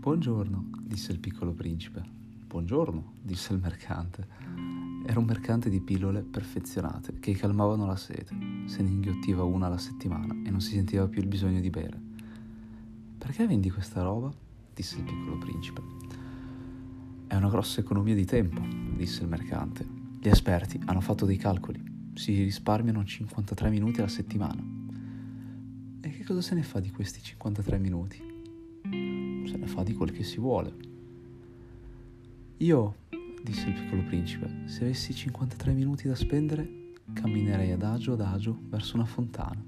Buongiorno, disse il piccolo principe. Buongiorno, disse il mercante. Era un mercante di pillole perfezionate che calmavano la sete. Se ne inghiottiva una alla settimana e non si sentiva più il bisogno di bere. Perché vendi questa roba? disse il piccolo principe. È una grossa economia di tempo, disse il mercante. Gli esperti hanno fatto dei calcoli. Si risparmiano 53 minuti alla settimana. E che cosa se ne fa di questi 53 minuti? Fa di quel che si vuole. Io, disse il piccolo principe, se avessi 53 minuti da spendere, camminerei adagio adagio verso una fontana.